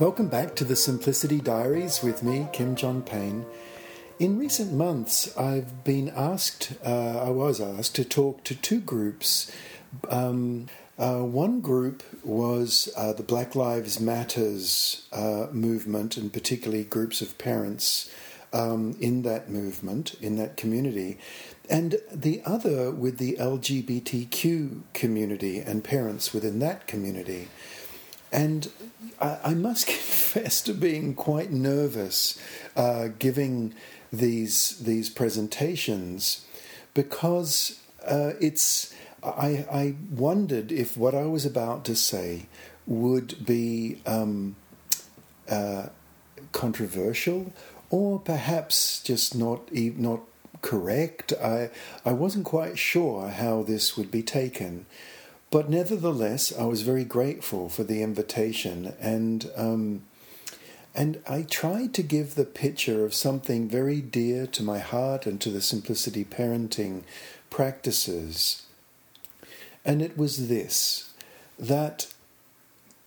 Welcome back to the Simplicity Diaries with me, Kim John Payne. In recent months, I've been asked, uh, I was asked to talk to two groups. Um, uh, one group was uh, the Black Lives Matters uh, movement, and particularly groups of parents um, in that movement, in that community, and the other with the LGBTQ community and parents within that community. And I, I must confess to being quite nervous uh, giving these these presentations because uh, it's. I, I wondered if what I was about to say would be um, uh, controversial or perhaps just not not correct. I I wasn't quite sure how this would be taken. But nevertheless, I was very grateful for the invitation, and um, and I tried to give the picture of something very dear to my heart and to the simplicity parenting practices. And it was this that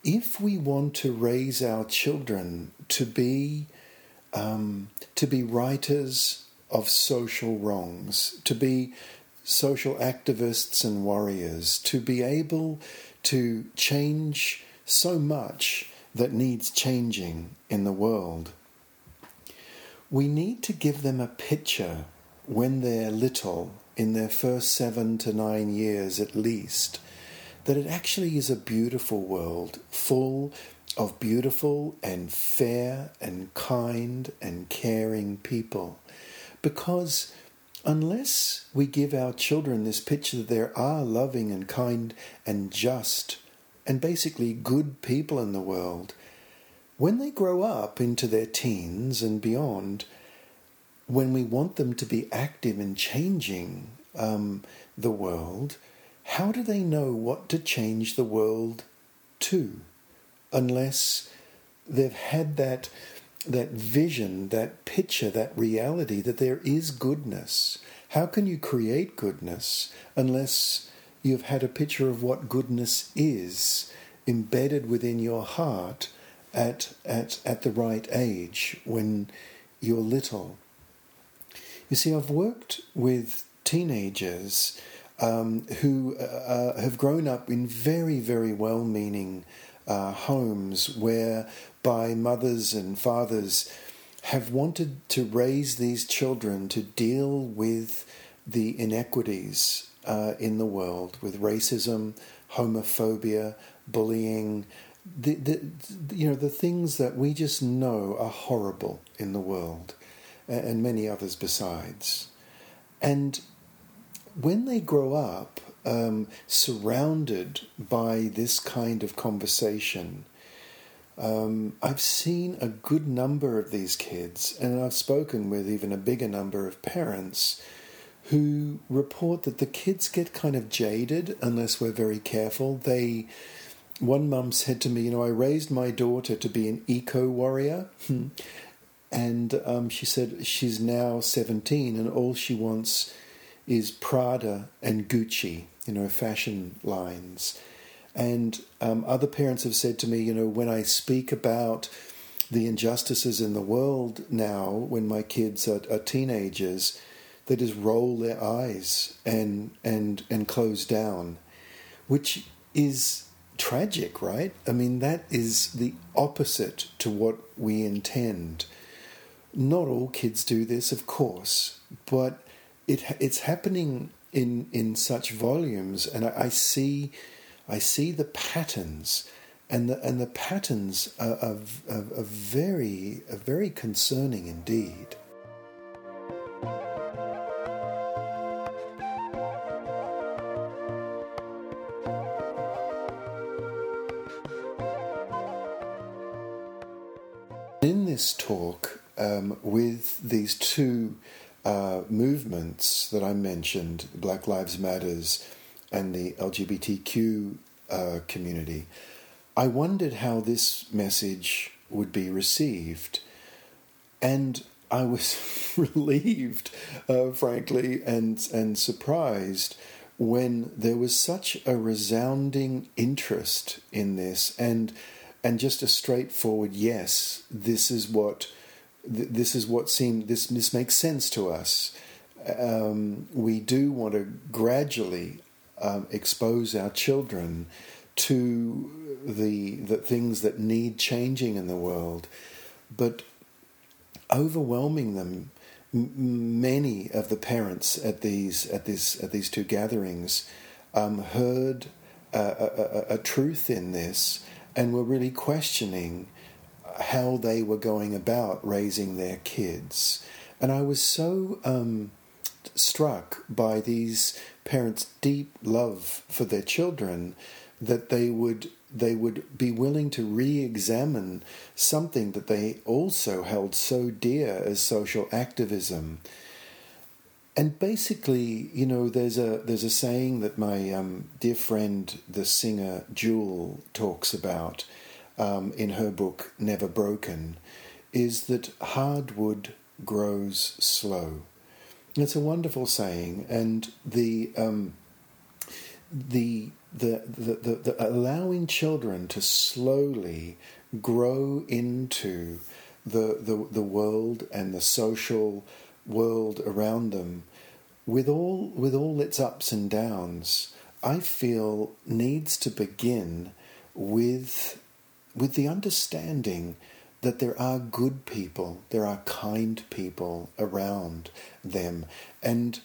if we want to raise our children to be um, to be righters of social wrongs, to be social activists and warriors to be able to change so much that needs changing in the world. We need to give them a picture when they're little, in their first seven to nine years at least, that it actually is a beautiful world full of beautiful and fair and kind and caring people. Because unless we give our children this picture that there are loving and kind and just and basically good people in the world, when they grow up into their teens and beyond, when we want them to be active in changing um, the world, how do they know what to change the world to? Unless they've had that that vision, that picture, that reality that there is goodness. How can you create goodness unless you've had a picture of what goodness is embedded within your heart at, at, at the right age when you're little? You see, I've worked with teenagers um, who uh, uh have grown up in very, very well meaning uh, homes where by mothers and fathers have wanted to raise these children to deal with the inequities uh, in the world, with racism, homophobia, bullying, the, the, you know, the things that we just know are horrible in the world, and many others besides. And when they grow up, um, surrounded by this kind of conversation, um, I've seen a good number of these kids, and I've spoken with even a bigger number of parents who report that the kids get kind of jaded unless we're very careful. They, one mum said to me, you know, I raised my daughter to be an eco warrior, and um, she said she's now seventeen, and all she wants is Prada and Gucci, you know, fashion lines. And um, other parents have said to me, you know, when I speak about the injustices in the world now, when my kids are, are teenagers, they just roll their eyes and and and close down, which is tragic, right? I mean, that is the opposite to what we intend. Not all kids do this, of course, but it it's happening in in such volumes, and I, I see I see the patterns, and the and the patterns are, are, are, are very are very concerning indeed. In this talk um, with these two uh, movements that I mentioned, Black Lives Matters and the LGBTQ uh, community, I wondered how this message would be received. And I was relieved, uh, frankly, and, and surprised when there was such a resounding interest in this and and just a straightforward yes. This is what this is what seemed this this makes sense to us. Um, we do want to gradually um, expose our children to the the things that need changing in the world, but overwhelming them. Many of the parents at these at this at these two gatherings um, heard a, a, a, truth in this and were really questioning how they were going about raising their kids. And I was so um, struck by these parents' deep love for their children that they would they would be willing to re-examine something that they also held so dear as social activism. And basically, you know, there's a there's a saying that my um, dear friend, the singer Jewel, talks about um, in her book Never Broken, is that hardwood grows slow. It's a wonderful saying, and the um, the, the, the, the, the allowing children to slowly grow into the, the, the world and the social world around them with all with all its ups and downs I feel needs to begin with with the understanding that there are good people, there are kind people around them. And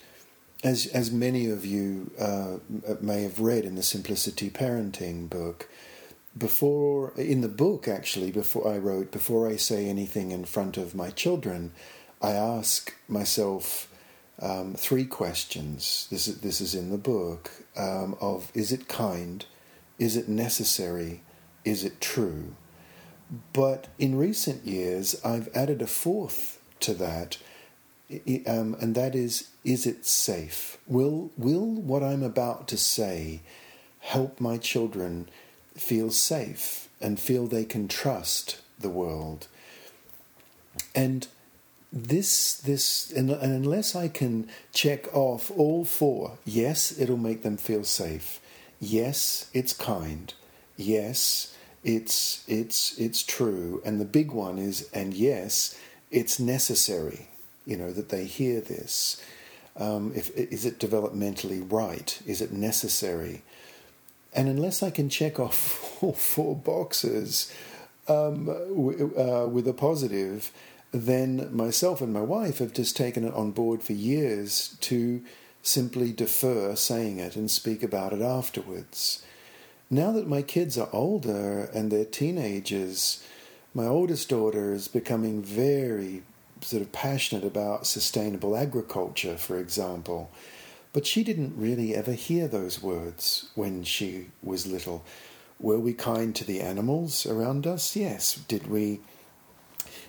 as, as many of you uh, may have read in the Simplicity Parenting book, before, in the book actually, before I wrote, before I say anything in front of my children, I ask myself um, three questions. This is, this is in the book um, of is it kind? Is it necessary? Is it true? But in recent years, I've added a fourth to that, um, and that is is it safe? Will, will what I'm about to say help my children feel safe and feel they can trust the world? And this this and, unless I can check off all four, yes, it'll make them feel safe. Yes, it's kind. Yes, it's it's it's true. And the big one is and yes, it's necessary. You know that they hear this. Um, if is it developmentally right? Is it necessary? And unless I can check off all four boxes um, w- uh, with a positive, then myself and my wife have just taken it on board for years to simply defer saying it and speak about it afterwards. Now that my kids are older and they're teenagers, my oldest daughter is becoming very sort of passionate about sustainable agriculture, for example. But she didn't really ever hear those words when she was little. Were we kind to the animals around us? Yes. Did we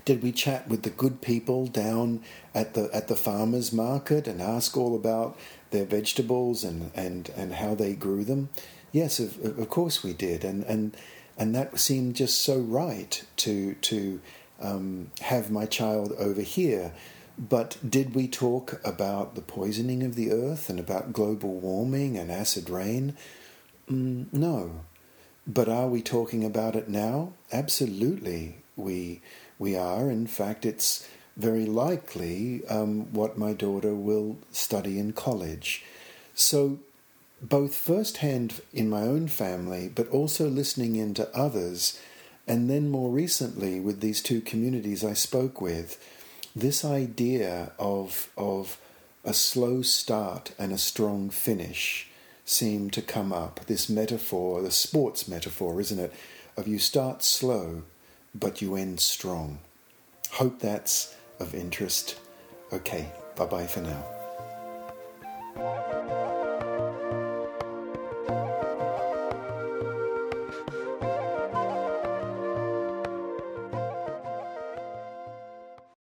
did we chat with the good people down at the at the farmers market and ask all about their vegetables and, and, and how they grew them? Yes, of, of course we did, and and and that seemed just so right to to um, have my child over here. But did we talk about the poisoning of the earth and about global warming and acid rain? Mm, no. But are we talking about it now? Absolutely, we we are. In fact, it's very likely um, what my daughter will study in college. So, both firsthand in my own family, but also listening in to others, and then more recently with these two communities I spoke with, this idea of, of a slow start and a strong finish seemed to come up. This metaphor, the sports metaphor, isn't it? Of you start slow but you end strong. Hope that's of interest. Okay, bye bye for now.